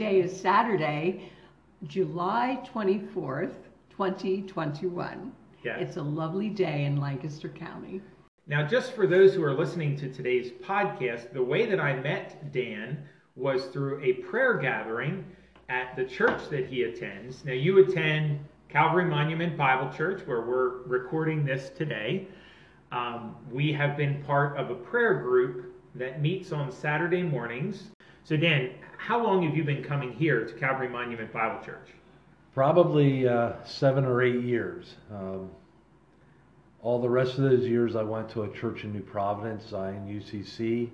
today is Saturday, July 24th, 2021. Yes. It's a lovely day in Lancaster County. Now, just for those who are listening to today's podcast, the way that I met Dan was through a prayer gathering at the church that he attends. Now, you attend Calvary Monument Bible Church, where we're recording this today. Um, we have been part of a prayer group that meets on Saturday mornings. So, Dan, how long have you been coming here to Calvary Monument Bible Church? Probably uh, seven or eight years. Um, all the rest of those years, I went to a church in New Providence, Zion UCC,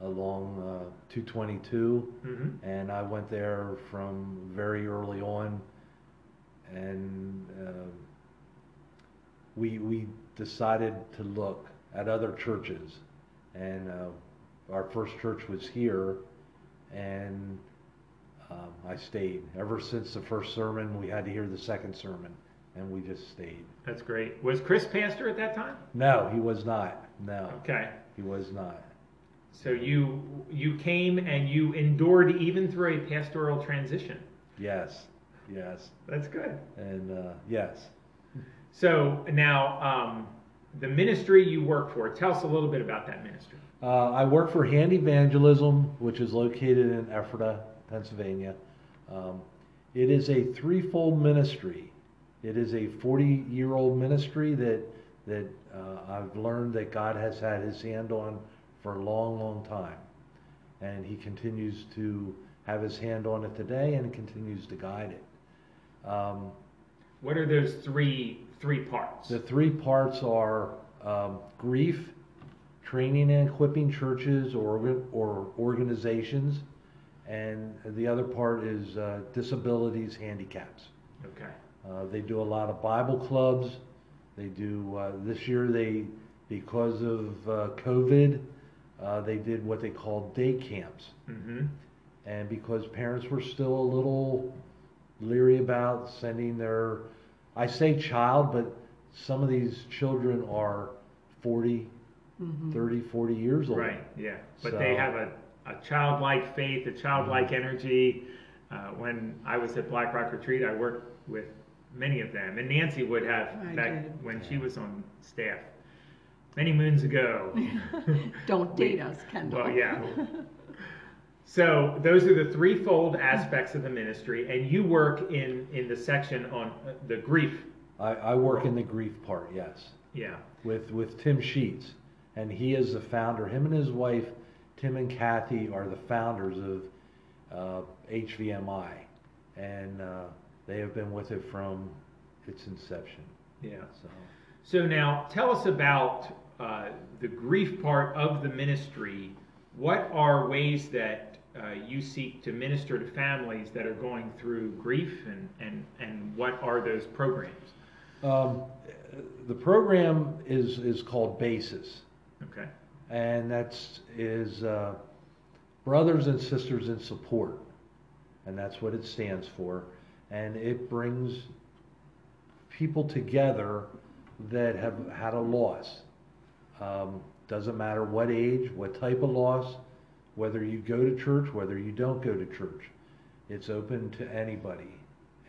along uh, 222, Mm-hmm. and I went there from very early on, and uh, we we decided to look at other churches, and uh, our first church was here, and um, I stayed. Ever since the first sermon, we had to hear the second sermon, and we just stayed. That's great. Was Chris pastor at that time? No, he was not. No, Okay. he was not. So you you came and you endured even through a pastoral transition. Yes, yes, That's good. and uh, yes. So now um, the ministry you work for. Tell us a little bit about that ministry. Uh, I work for Hand Evangelism, which is located in Ephrata, Pennsylvania. Um, it is a threefold ministry. It is a 40-year-old ministry that that uh, I've learned that God has had His hand on for a long, long time, and He continues to have His hand on it today, and continues to guide it. Um, What are those three three parts? the three parts are um, grief, training and equipping churches or, or organizations, and the other part is uh, disabilities, handicaps. Okay. Uh, they do a lot of Bible clubs. They do uh, this year. They because of uh, COVID, uh, they did what they called day camps, Mm-hmm. and because parents were still a little leery about sending their, I say child, but some of these children are 40, Mhm. 30, 40 years old. Right. Yeah. But So- they have a, a childlike faith, a childlike energy. Uh, when I was at Black Rock Retreat, I worked with many of them, and Nancy would have I back did. when she was on staff many moons ago. Don't date us, Kendall. Well, yeah. So those are the threefold aspects of the ministry, and you work in in the section on uh, the grief. I, I work in the grief part, yes, Yeah. with with Tim Sheets, and he is the founder. Him and his wife, Tim and Kathy, are the founders of uh, HVMI, and uh, they have been with it from its inception. Yeah. So. So now tell us about uh, the grief part of the ministry. What are ways that uh, you seek to minister to families that are going through grief, and and and what are those programs? Um, the program is is called Basis, Okay. and that's is uh, brothers and sisters in support, and that's what it stands for, and it brings people together that have had a loss. Um, doesn't matter what age, what type of loss, whether you go to church, whether you don't go to church. It's open to anybody.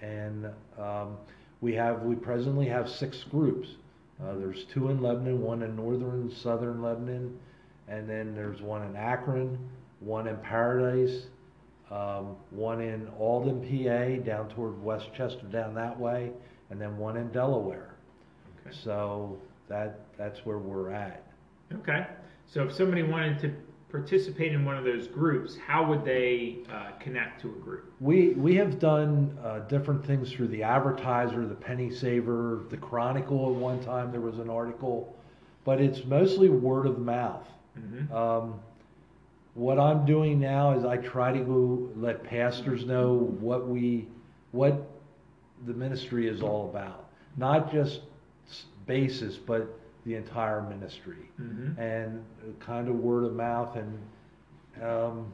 And um, we have we presently have six groups. Uh, there's two in Lebanon, one in northern and southern Lebanon, and then there's one in Akron, one in Paradise, um, one in Alden, PA, down toward West Chester, down that way, and then one in Delaware. Okay. So that that's where we're at. Okay. So if somebody wanted to participate in one of those groups, how would they uh, connect to a group? We we have done uh, different things through the Advertiser, the Penny Saver, the Chronicle. At one time, there was an article, but it's mostly word of mouth. Mm-hmm. Um, what I'm doing now is I try to go let pastors know what we what the ministry is all about, not just basis, but the entire ministry Mm-hmm. and kind of word of mouth and um,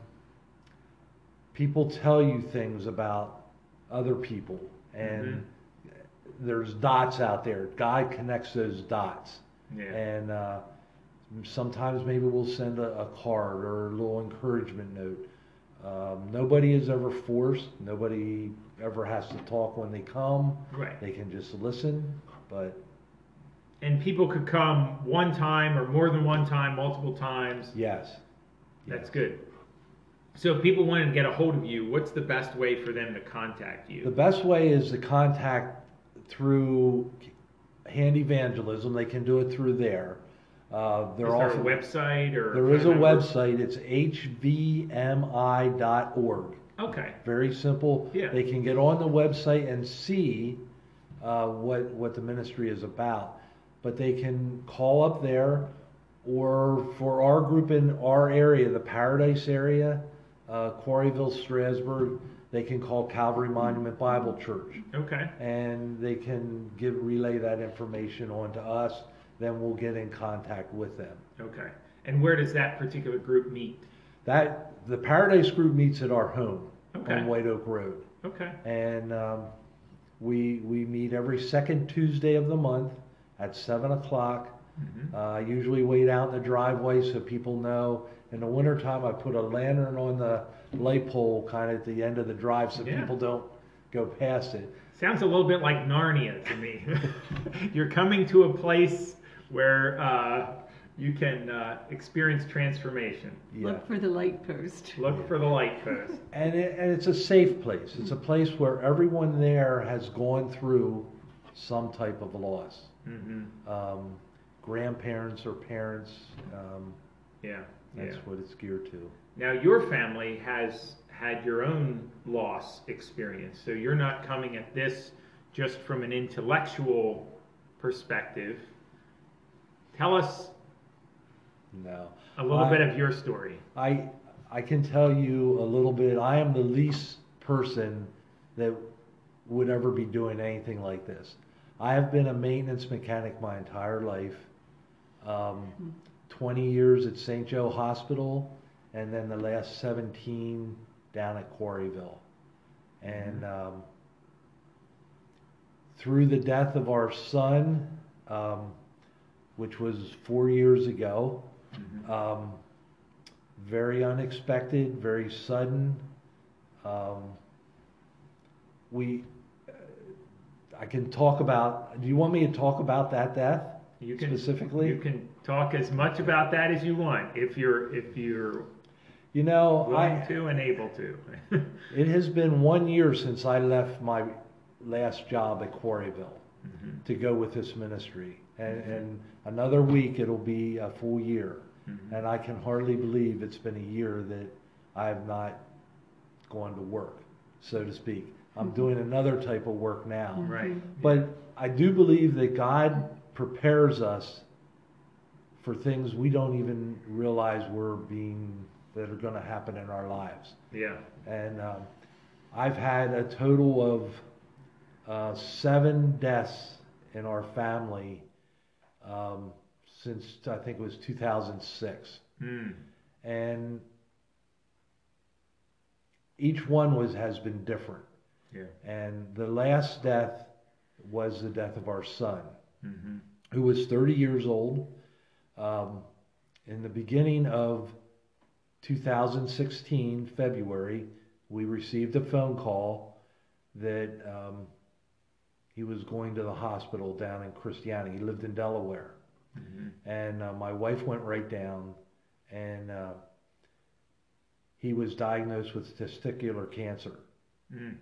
people tell you things about other people and there's dots out there god connects those dots Yeah. and uh, sometimes maybe we'll send a, a card or a little encouragement note Um, nobody is ever forced. Nobody ever has to talk when they come. Right. They can just listen. But And people could come one time or more than one time, multiple times. yes, That's yes. good. So if people wanted to get a hold of you, what's the best way for them to contact you? The best way is to contact through Hand Evangelism. They can do it through there. Uh, Is they're there a website or? there is a number? website. It's hvmi.org. Okay. Very simple. Yeah. They can get on the website and see uh, what what the ministry is about. But they can call up there, or for our group in our area, the Paradise area, uh, Quarryville, Strasburg, they can call Calvary Monument Bible Church, Okay. and they can give relay that information on to us. Then we'll get in contact with them. Okay. And where does that particular group meet? That the Paradise Group meets at our home Okay. on White Oak Road. Okay. and um, we we meet every second Tuesday of the month at seven o'clock. Mhm. Uh, I usually wait out in the driveway so people know. In the wintertime, I put a lantern on the light pole kind of at the end of the drive so Yeah. people don't go past it. Sounds a little bit like Narnia to me. You're coming to a place where uh, you can uh, experience transformation. Yeah. Look for the light post. Look for the light post. And, it, and it's a safe place. It's a place where everyone there has gone through some type of loss. hmm Um, grandparents or parents, um, Yeah. that's yeah. what it's geared to. Now your family has had your own loss experience, so you're not coming at this just from an intellectual perspective. Tell us No. a little I- bit of your story. I I can tell you a little bit. I am the least person that would ever be doing anything like this. I have been a maintenance mechanic my entire life. Um, 20 years at St. Joe Hospital, and then the last 17 down at Quarryville. And um, through the death of our son, um, which was four years ago, um, very unexpected, very sudden. Um, we, I can talk about. Do you want me to talk about that death You can specifically? You can talk as much about that as you want if you're if you're You know, willing I, to and able to. it has been one year since I left my last job at Quarryville Mhm. to go with this ministry, and, and another week it'll be a full year. Mhm. And I can hardly believe it's been a year that I have not gone to work, so to speak. I'm doing another type of work now. Right. But I do believe that God prepares us for things we don't even realize we're being, that are going to happen in our lives. Yeah. And um, I've had a total of uh, seven deaths in our family um, since I think it was 2006. Mm. And each one was has been different. Yeah. And the last death was the death of our son, hmm who was 30 years old. Um, in the beginning of 2016, February, we received a phone call that um, he was going to the hospital down in Christiana. He lived in Delaware. hmm And uh, my wife went right down, and uh, he was diagnosed with testicular cancer. Mm.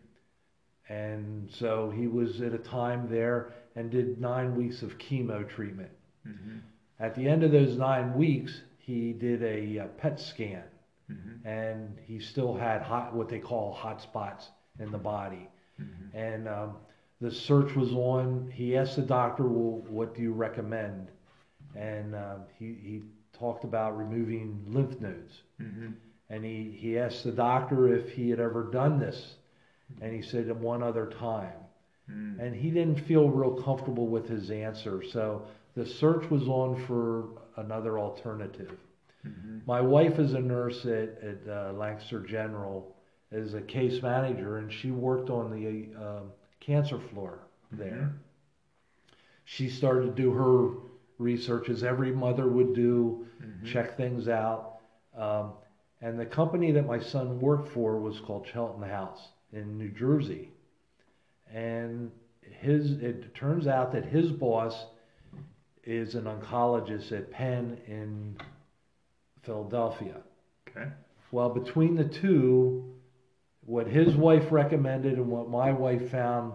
And so he was at a time there and did nine weeks of chemo treatment. hmm At the end of those nine weeks, he did a, uh PET scan, hmm and he still had hot, what they call hot spots in the body. hmm And um, the search was on. He asked the doctor, "Well, what do you recommend?" And um, he he talked about removing lymph nodes. hmm And he, he asked the doctor if he had ever done this. And he said one other time. Mm. And he didn't feel real comfortable with his answer. So the search was on for another alternative. hmm My wife is a nurse at, at uh, Lancaster General as a case manager, and she worked on the uh, cancer floor there. Mhm. She started to do her research as every mother would do, Mhm. check things out. Um, And the company that my son worked for was called Chelten House in New Jersey. And his it turns out that his boss is an oncologist at Penn in Philadelphia. Okay. Well, between the two, what his wife recommended and what my wife found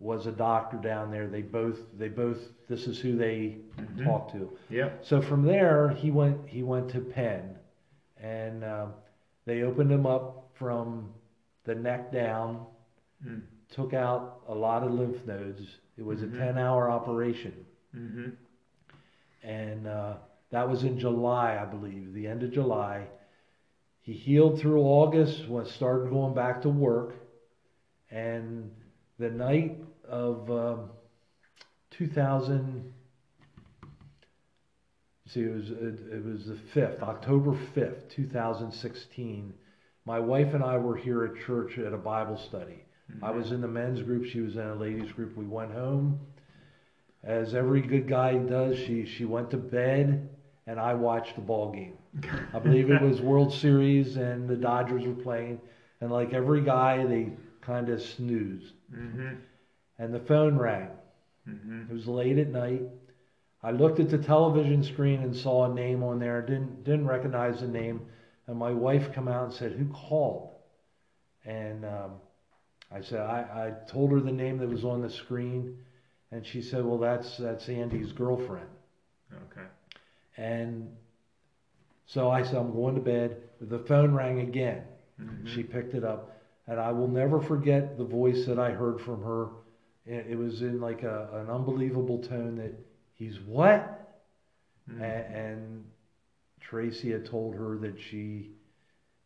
was a doctor down there. They both they both this is who they Mhm. talked to. Yep. So from there, he went he went to Penn, and um, they opened him up from the neck down, Mm. took out a lot of lymph nodes. It was Mhm. a ten hour operation, Mm-hmm. and uh, that was in July, I believe, the end of July. He healed through August, was started going back to work, and the night of um, 2000. See, it was it, it was the fifth, October fifth, two thousand sixteen. My wife and I were here at church at a Bible study. I was in the men's group; she was in a ladies' group. We went home, as every good guy does. She she went to bed, and I watched the ball game. I believe it was World Series, and the Dodgers were playing. And like every guy, they kind of snooze. Mm-hmm. And the phone rang. Mm-hmm. It was late at night. I looked at the television screen and saw a name on there. Didn't didn't recognize the name. And my wife come out and said, "Who called?" And um, I said, I, I told her the name that was on the screen, and she said, "Well, that's that's Andy's girlfriend." Okay. And so I said, "I'm going to bed." The phone rang again. Mhm. She picked it up, and I will never forget the voice that I heard from her. It, was in like a, an unbelievable tone that he's what? Mhm. A- and Tracy had told her that she,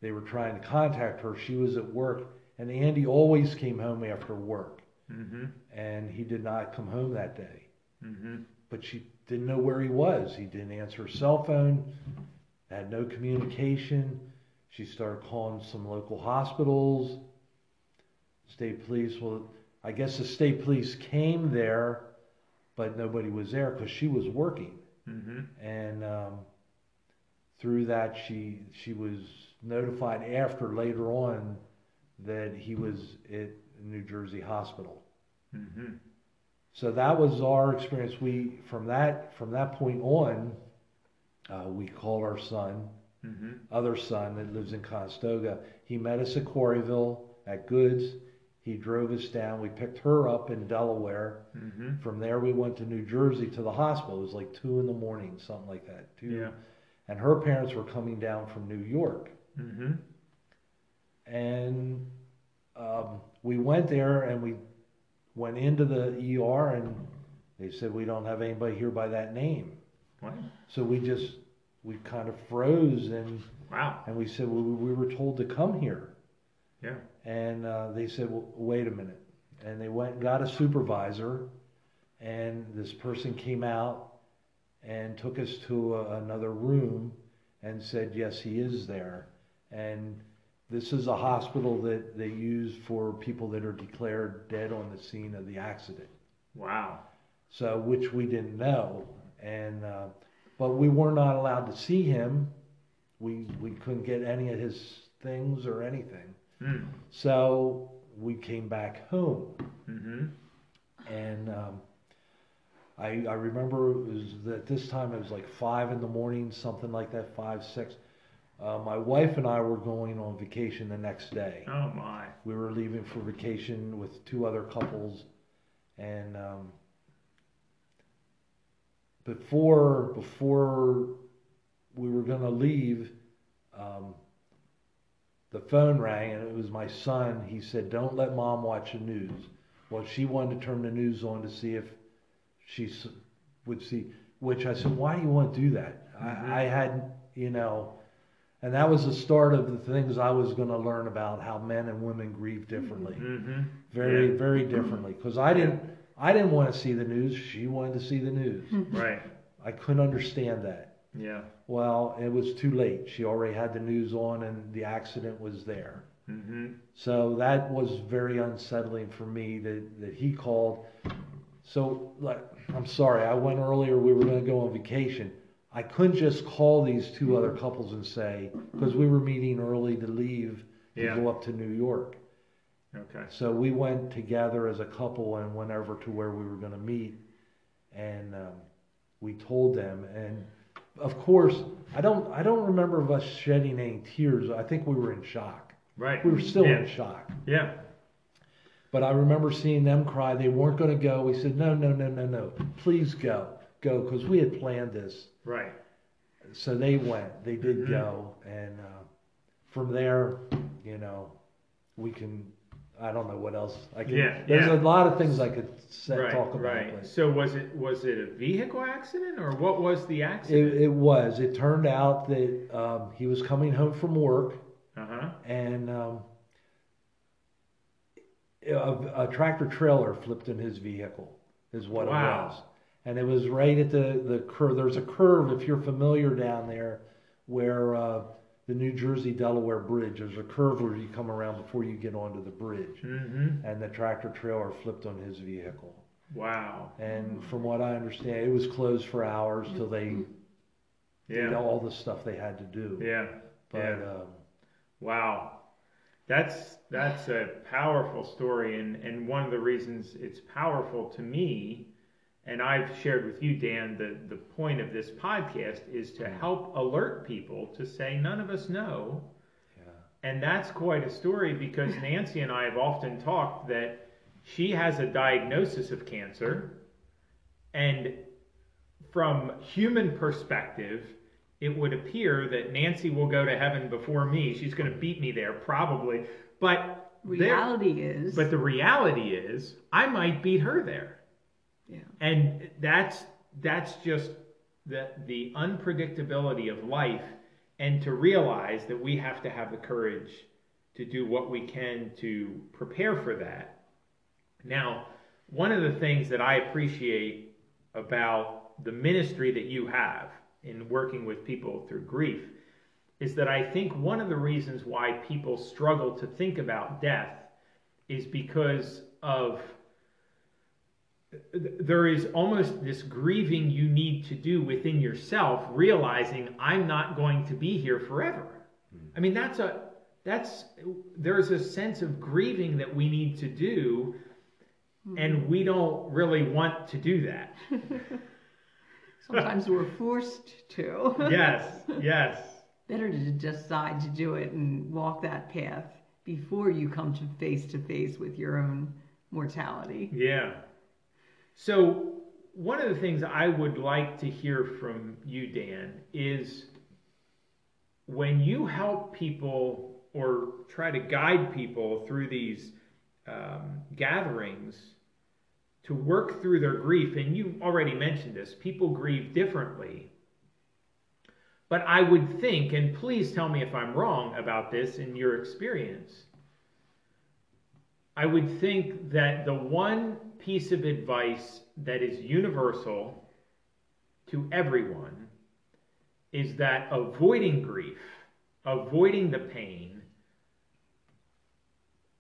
they were trying to contact her. She was at work, and Andy always came home after work, Mhm. and he did not come home that day. Mhm. But she didn't know where he was. He didn't answer her cell phone, had no communication. She started calling some local hospitals, state police. Well, I guess the state police came there, but nobody was there because she was working. Mhm. And um, through that, she she was notified after later on that he was at New Jersey hospital. Mhm. So that was our experience. We from that from that point on, uh, we called our son, Mhm. other son that lives in Conestoga. He met us at Quarryville at Goods. He drove us down. We picked her up in Delaware. Mhm. From there, we went to New Jersey to the hospital. It was like two in the morning, something like that. Two. Yeah. And her parents were coming down from New York. Mhm. And um, we went there and we went into the ER and they said we don't have anybody here by that name. What? So we just we kind of froze and Wow. and we said well, we were told to come here. Yeah. And uh, they said well, wait a minute. And they went and got a supervisor and this person came out and took us to a, another room and said yes he is there and this is a hospital that they use for people that are declared dead on the scene of the accident Wow. so which we didn't know and uh, but we were not allowed to see him we we couldn't get any of his things or anything Mm. so we came back home Mhm. and um, I, I remember it was at this time it was like five in the morning, something like that, five six. Uh, my wife and I were going on vacation the next day. Oh my. We were leaving for vacation with two other couples, and um, before before we were going to leave, um, the phone rang and it was my son. He said, "Don't let mom watch the news." Well, she wanted to turn the news on to see if she would see. Which I said, "Why do you want to do that?" Mhm. I, I had, you know, and that was the start of the things I was going to learn about how men and women grieve differently, Mhm. very, Yeah. very differently. Because I didn't, I didn't want to see the news. She wanted to see the news. Right. I couldn't understand that. Yeah. Well, it was too late. She already had the news on, and the accident was there. Mhm. So that was very unsettling for me that, that he called. So, like, I'm sorry, I went earlier. We were going to go on vacation. I couldn't just call these two other couples and say because we were meeting early to leave to Yeah. go up to New York. Okay. So we went together as a couple and went over to where we were going to meet, and um, we told them. And of course, I don't I don't remember of us shedding any tears. I think we were in shock. Right. We were still yeah. in shock. Yeah. But I remember seeing them cry. They weren't going to go. We said, no, no, no, no, no. Please go, go, because we had planned this. Right. So they went. They did Mhm. go, and uh, from there, you know, we can. I don't know what else I can. Yeah, there's yeah. a lot of things I could say, right. talk about. right. but So was it was it a vehicle accident or what was the accident? It, it was. It turned out that um, he was coming home from work, uh huh. and um, a, a tractor trailer flipped in his vehicle. Is what Wow. it was, and it was right at the the curve. There's a curve if you're familiar down there, where uh, the New Jersey Delaware Bridge. There's a curve where you come around before you get onto the bridge, Mm-hmm. and the tractor trailer flipped on his vehicle. Wow. And from what I understand, it was closed for hours till they did all the stuff they had to do. Yeah. But yeah. um, Wow. That's that's a powerful story and, and one of the reasons it's powerful to me, and I've shared with you, Dan, the, the point of this podcast is to mm. help alert people to say none of us know. yeah, And that's quite a story because Nancy and I have often talked that she has a diagnosis of cancer, and from human perspective, it would appear that Nancy will go to heaven before me. She's going to beat me there, probably. But Reality is, but the reality is, I might beat her there, yeah, and that's that's just the the unpredictability of life, and to realize that we have to have the courage to do what we can to prepare for that. Now, one of the things that I appreciate about the ministry that you have in working with people through grief is that I think one of the reasons why people struggle to think about death is because of there is almost this grieving you need to do within yourself realizing I'm not going to be here forever. Hmm. I mean that's a that's there's a sense of grieving that we need to do hmm. and we don't really want to do that. sometimes we're forced to. yes, yes. Better to decide to do it and walk that path before you come to face to face with your own mortality. Yeah. So, one of the things I would like to hear from you, Dan, is when you help people or try to guide people through these um, gatherings to work through their grief, and you already mentioned this, people grieve differently. But I would think, and please tell me if I'm wrong about this in your experience, I would think that the one piece of advice that is universal to everyone is that avoiding grief, avoiding the pain,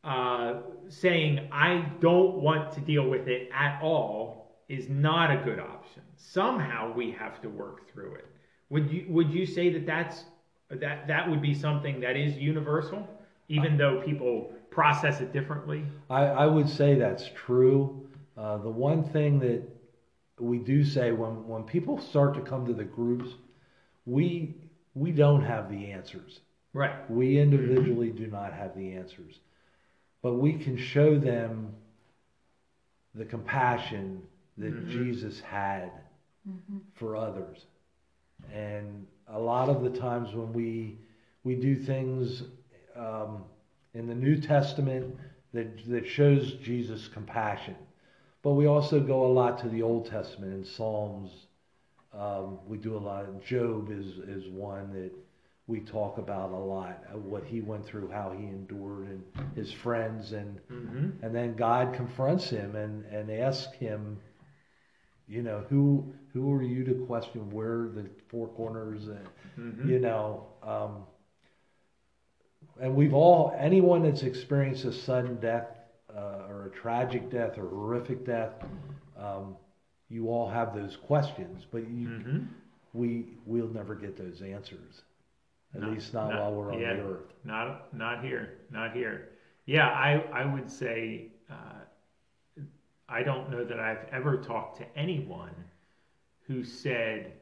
uh, saying, I don't want to deal with it at all, is not a good option. Somehow we have to work through it. Would you, would you say that that's, that, that would be something that is universal, even though people process it differently? I, I would say that's true. Uh, the one thing that we do say when, when people start to come to the groups, we we don't have the answers. Right. We individually do not have the answers, but we can show them the compassion that Mhm. Jesus had for others. And a lot of the times when we we do things um, in the New Testament that that shows Jesus' compassion, but we also go a lot to the Old Testament in Psalms. Um, we do a lot. Job is is one that we talk about a lot. uh, What he went through, how he endured, and his friends, and Mm-hmm. and then God confronts him and and asks him, you know, who who are you to question where the four corners and mm-hmm. you know um, and we've all anyone that's experienced a sudden death uh, or a tragic death or horrific death um, you all have those questions but you, mm-hmm. we we'll never get those answers at not, least not, not, while we're on yeah, the earth not not here not here yeah i i would say uh, i don't know that i've ever talked to anyone who said,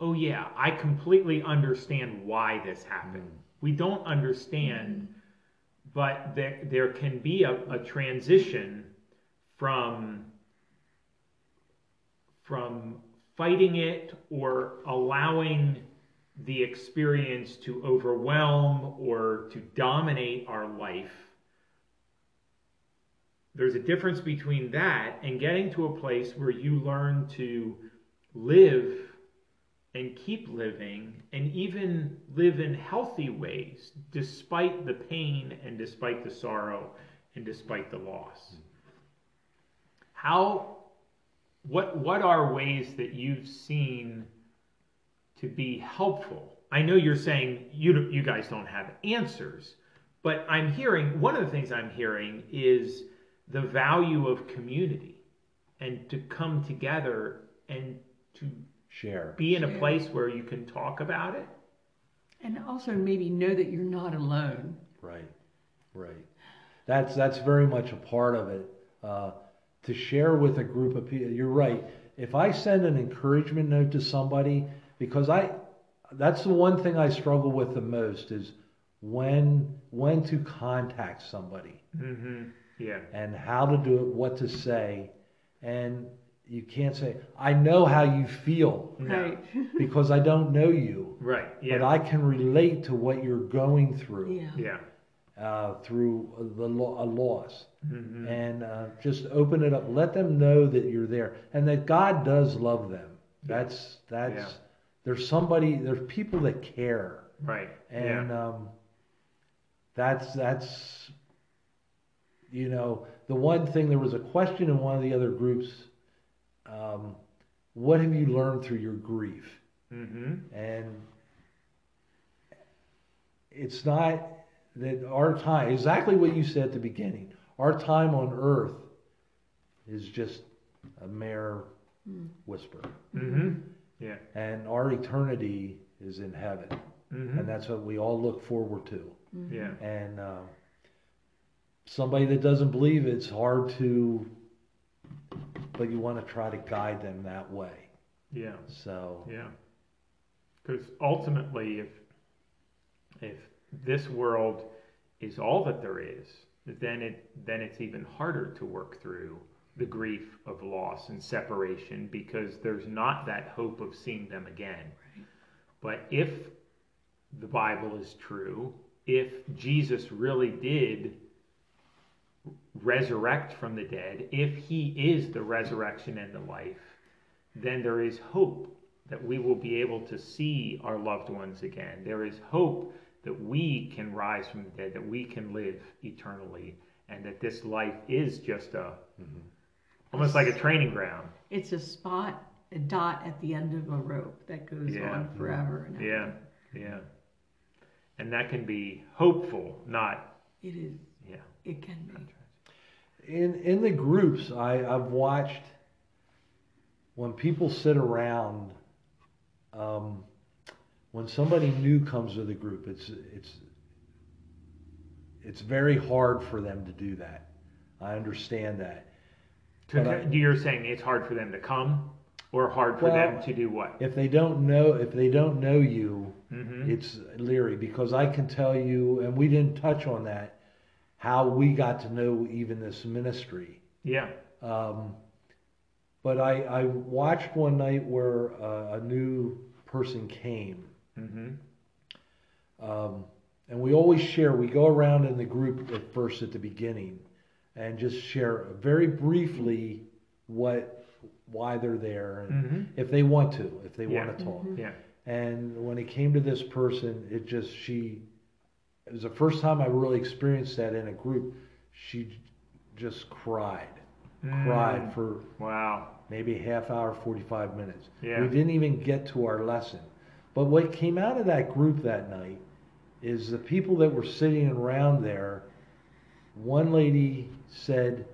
Oh, yeah, I completely understand why this happened. Mm. We don't understand, mm. but there, there can be a, a transition from, from fighting it or allowing the experience to overwhelm or to dominate our life. There's a difference between that and getting to a place where you learn to live and keep living and even live in healthy ways despite the pain and despite the sorrow and despite the loss. How what what are ways that you've seen to be helpful? I know you're saying you you guys don't have answers but i'm hearing one of the things i'm hearing is the value of community and to come together and to share, be in a place where you can talk about it, and also maybe know that you're not alone. Right, right. That's that's very much a part of it. Uh, to share with a group of people, you're right. If I send an encouragement note to somebody, because I, that's the one thing I struggle with the most is when when to contact somebody. Mm-hmm. Yeah. And how to do it, what to say, and you can't say i know how you feel right because i don't know you right yeah. but i can relate to what you're going through yeah, yeah. Uh, through the lo- a loss mm-hmm. and uh, just open it up let them know that you're there and that god does love them that's that's yeah. there's somebody there's people that care right and yeah. um, that's that's you know the one thing there was a question in one of the other groups um, what have you learned through your grief? Mm-hmm. And it's not that our time, exactly what you said at the beginning, our time on earth is just a mere hmm. whisper. Mm-hmm. Yeah. And our eternity is in heaven. Mm-hmm. And that's what we all look forward to. Hmm. Yeah. And uh, somebody that doesn't believe it's hard to but you want to try to guide them that way. Yeah. So. Yeah. Because ultimately, if if this world is all that there is, then it then it's even harder to work through the grief of loss and separation because there's not that hope of seeing them again. Right. But if the Bible is true, if Jesus really did resurrect from the dead, if he is the resurrection and the life, then there is hope that we will be able to see our loved ones again. There is hope that we can rise from the dead, that we can live eternally, and that this life is just a mm-hmm. almost like a training ground. It's a spot, a dot at the end of a rope that goes yeah. on forever. And yeah, ever. yeah, and that can be hopeful, not. It is. Yeah. It can be in in the groups I, I've watched when people sit around um, when somebody new comes to the group it's it's it's very hard for them to do that. I understand that. To, I, you're saying it's hard for them to come or hard for well, them to do what? If they don't know if they don't know you, mm-hmm. it's leery because I can tell you and we didn't touch on that how we got to know even this ministry. Yeah. Um, but I, I watched one night where uh, a new person came. Mm-hmm. Um, and we always share, we go around in the group at first at the beginning and just share very briefly what why they're there and mm-hmm. if they want to, if they yeah. want to talk. Mm-hmm. Yeah. And when it came to this person, it just she it was the first time I really experienced that in a group. She just cried, mm. cried for wow, maybe half hour, forty five minutes. Yeah. We didn't even get to our lesson. But what came out of that group that night is the people that were sitting around there. One lady said,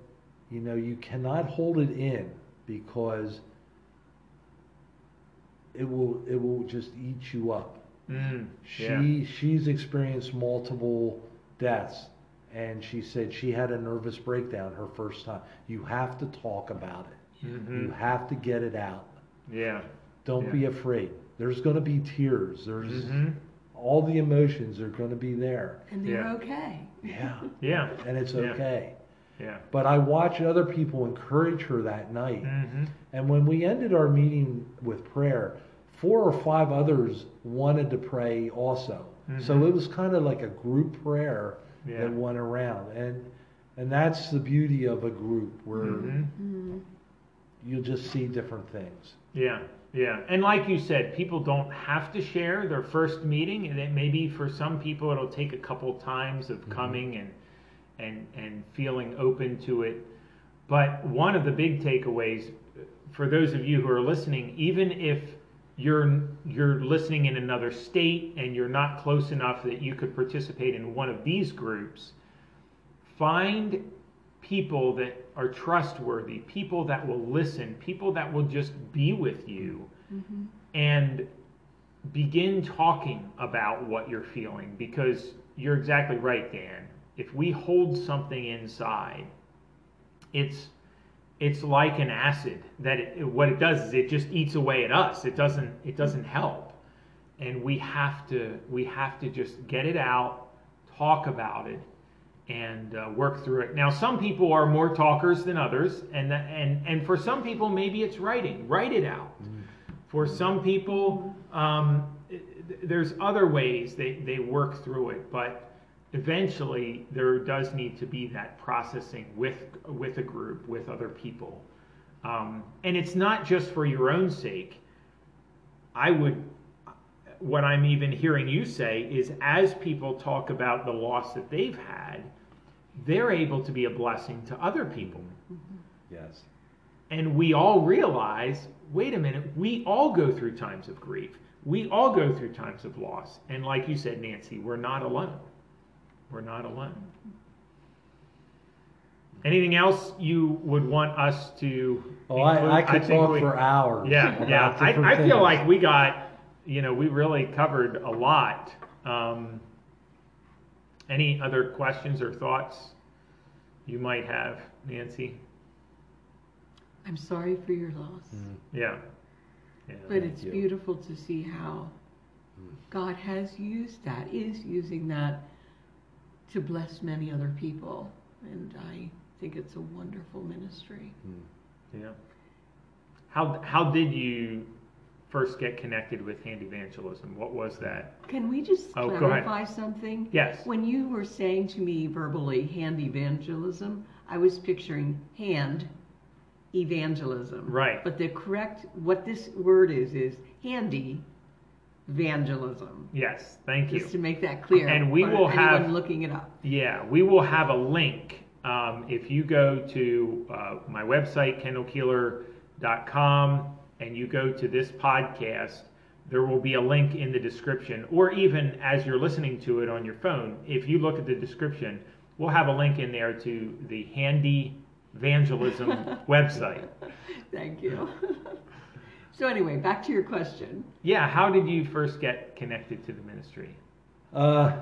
"You know, you cannot hold it in because it will it will just eat you up." Mm, She yeah. she's experienced multiple deaths, and she said she had a nervous breakdown her first time. You have to talk about it. Mhm. You have to get it out. Yeah. Don't Yeah. be afraid. There's going to be tears. There's hmm all the emotions are going to be there. And they're Yeah. okay. Yeah, Yeah. and it's okay. Yeah. But I watched other people encourage her that night. hmm And when we ended our meeting with prayer, four or five others wanted to pray also. So Mhm. it was kind of like a group prayer Yeah. that went around. And and that's the beauty of a group where Mhm. Mm. you'll just see different things. Yeah, yeah. And like you said, people don't have to share their first meeting, and it maybe for some people it'll take a couple times of coming and and and feeling open to it. But one of the big takeaways for those of you who are listening, even if you're you're listening in another state and you're not close enough that you could participate in one of these groups, find people that are trustworthy, people that will listen, people that will just be with you Mhm. and begin talking about what you're feeling because you're exactly right, Dan. If we hold something inside, it's it's like an acid that it, what it does is it just eats away at us. It doesn't it doesn't help. And we have to we have to just get it out, talk about it and uh, work through it. Now, some people are more talkers than others, and that, and and for some people, maybe it's writing. Write it out. For some people, um, there's other ways they, they work through it, but eventually there does need to be that processing with with a group, with other people, um, and it's not just for your own sake. I would what I'm even hearing you say is as people talk about the loss that they've had, they're able to be a blessing to other people. Yes. And we all realize wait a minute, we all go through times of grief. We all go through times of loss. And like you said, Nancy, we're not alone. We're not alone. Anything else you would want us to? Oh, I, I could think talk we- for hours. yeah, yeah. I, I feel things. like we got, you know, we really covered a lot. Um, any other questions or thoughts you might have, Nancy? I'm sorry for your loss. Mm. Yeah. yeah. But Thank it's you. beautiful to see how Mm. God has used that, is using that to bless many other people. And I think it's a wonderful ministry. Mm. Yeah. How how did you first get connected with hand evangelism? What was that? Can we just Oh, clarify something? Yes. When you were saying to me verbally hand evangelism, I was picturing hand evangelism. Right. But the correct, what this word is, is handy evangelism. Yes. Thank you. Just to make that clear. And we will have- looking it up. Yeah, we will have a link. Um, if you go to uh, my website, kendallkeeler.com, and you go to this podcast, there will be a link in the description, or even as you're listening to it on your phone, if you look at the description, we'll have a link in there to the Handy Evangelism website. Thank you. so anyway, back to your question. Yeah, how did you first get connected to the ministry? Uh,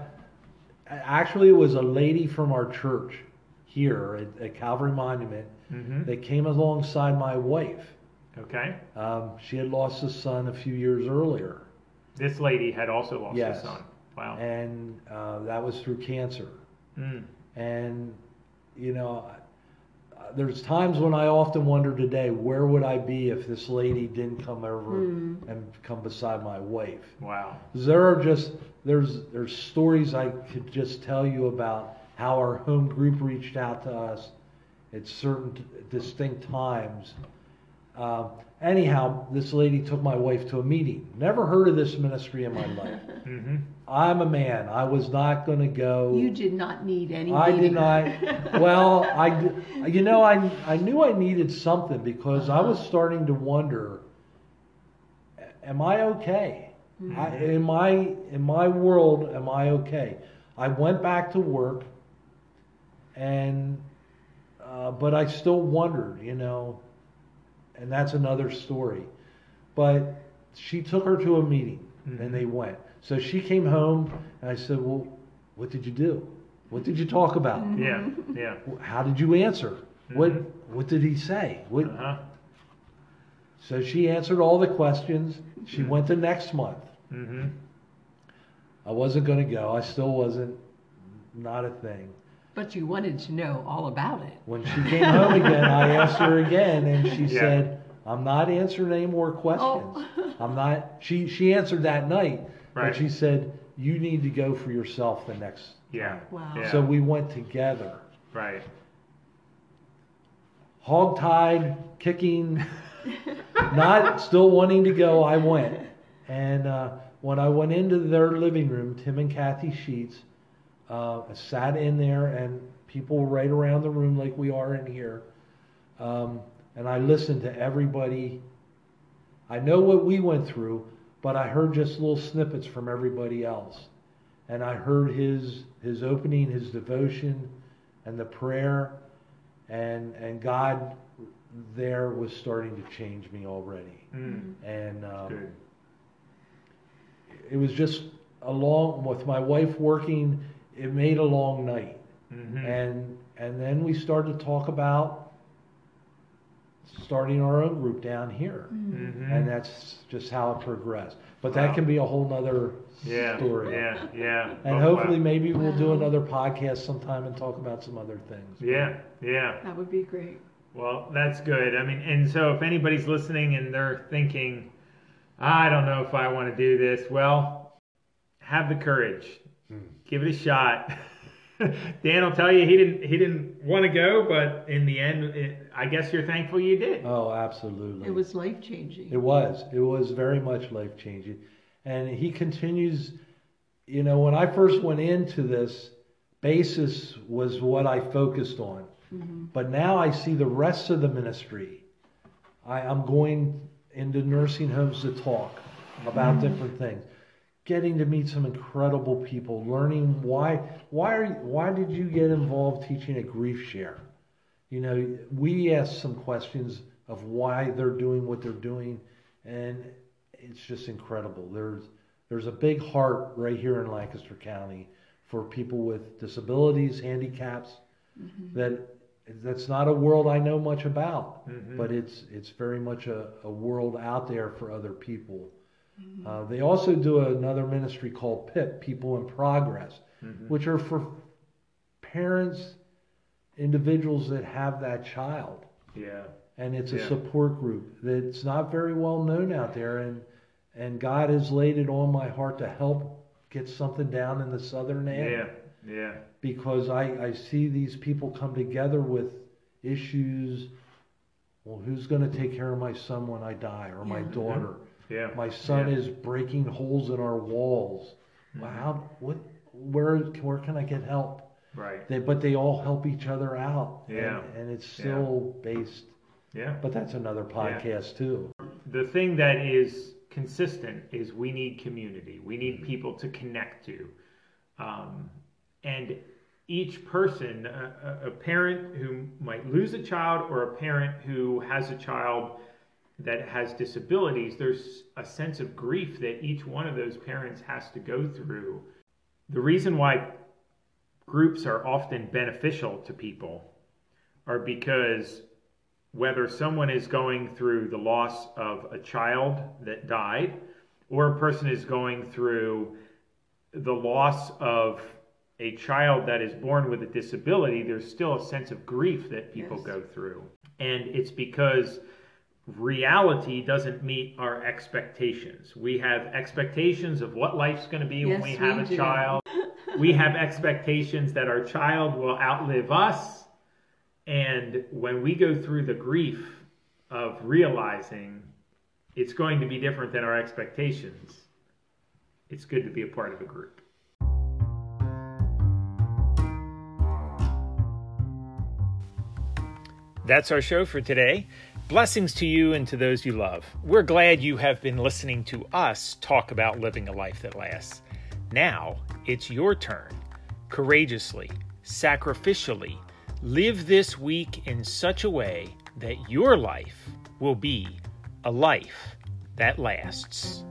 actually, it was a lady from our church here at, at Calvary Monument hmm that came alongside my wife. Okay. Um, she had lost a son a few years earlier, This lady had also lost Yes. a son. Wow. and uh, that was through cancer. Mm. And you know, there's times when I often wonder today, where would I be if this lady didn't come over Hmm. and come beside my wife? Wow. There are just there's there's stories I could just tell you about how our home group reached out to us at certain t- distinct times. Um, anyhow, this lady took my wife to a meeting. Never heard of this ministry in my life. hmm I'm a man. I was not going to go. You did not need any. I did not. Well, I, you know, I, I knew I needed something because I was starting to wonder, am I okay? I, in my in my world, am I okay? I went back to work, and uh, but I still wondered, you know, and that's another story. But she took her to a meeting Mhm. and they went. So she came home and I said, Well, what did you do? What did you talk about? Yeah, yeah. How did you answer? What Mhm. what did he say? What, Uh-huh. So she answered all the questions. She Mhm. went the next month. Mm-hmm. I wasn't going to go. I still wasn't. Not a thing. But you wanted to know all about it. When she came home again, I asked her again, and she Yeah. said, "I'm not answering any more questions. Oh. I'm not." She she answered that night, Right. but she said, "You need to go for yourself the next." Yeah. Wow. Yeah. So we went together, right. hog-tied, kicking, not still wanting to go. I went, and uh, when I went into their living room, Tim and Kathy Sheets, uh, I sat in there, and people were right around the room like we are in here, um, and I listened to everybody. I know what we went through, but I heard just little snippets from everybody else, and I heard his his opening, his devotion, and the prayer, and and God there was starting to change me already, Mm. and um, it was just along with my wife working. It made a long night, Mm-hmm. and and then we started to talk about starting our own group down here, Mm-hmm. and that's just how it progressed. But Wow. that can be a whole nother yeah. story. Yeah. Yeah. And Oh, hopefully, wow. maybe we'll do another podcast sometime and talk about some other things. Yeah. Yeah. That would be great. Well, that's good. I mean, and so if anybody's listening and they're thinking, I don't know if I want to do this, well, have the courage. Hmm. Give it a shot. Dan will tell you he didn't he didn't want to go, but in the end, it, I guess you're thankful you did. Oh, absolutely. It was life changing. It was. It was very much life changing. And he continues, you know, when I first went into this, basis was what I focused on. Mm-hmm. But now I see the rest of the ministry. I, I'm going into nursing homes to talk about mm-hmm. different things. Getting to meet some incredible people, learning why why are you, why did you get involved teaching a grief share? You know, we ask some questions of why they're doing what they're doing, and it's just incredible. There's there's a big heart right here in Lancaster County for people with disabilities, handicaps. That that's not a world I know much about, Mhm. but it's it's very much a, a world out there for other people. Uh, they also do another ministry called PIP, People in Progress, Mhm. which are for parents, individuals that have that child. Yeah. And it's a support group that's not very well known out there. And, and God has laid it on my heart to help get something down in the southern end. Yeah. Yeah. Because I, I see these people come together with issues. Well, who's going to take care of my son when I die or my Yeah. daughter? Yeah. My son Yeah. is breaking holes in our walls. Well, how, what, where, where can I get help? Right. They, but they all help each other out. Yeah. And, it's still based, Yeah. but that's another podcast too. the thing that is consistent is we need community. We need people to connect to. Um, and each person, a a parent who might lose a child or a parent who has a child that has disabilities, there's a sense of grief that each one of those parents has to go through. The reason why groups are often beneficial to people are because whether someone is going through the loss of a child that died or a person is going through the loss of a child that is born with a disability, there's still a sense of grief that people Yes. go through. And it's because reality doesn't meet our expectations. We have expectations of what life's going to be when Yes, we have we a do. child. we have expectations that our child will outlive us. And when we go through the grief of realizing it's going to be different than our expectations, it's good to be a part of a group. That's our show for today. Blessings to you and to those you love. We're glad you have been listening to us talk about living a life that lasts. Now it's your turn. Courageously, sacrificially, live this week in such a way that your life will be a life that lasts.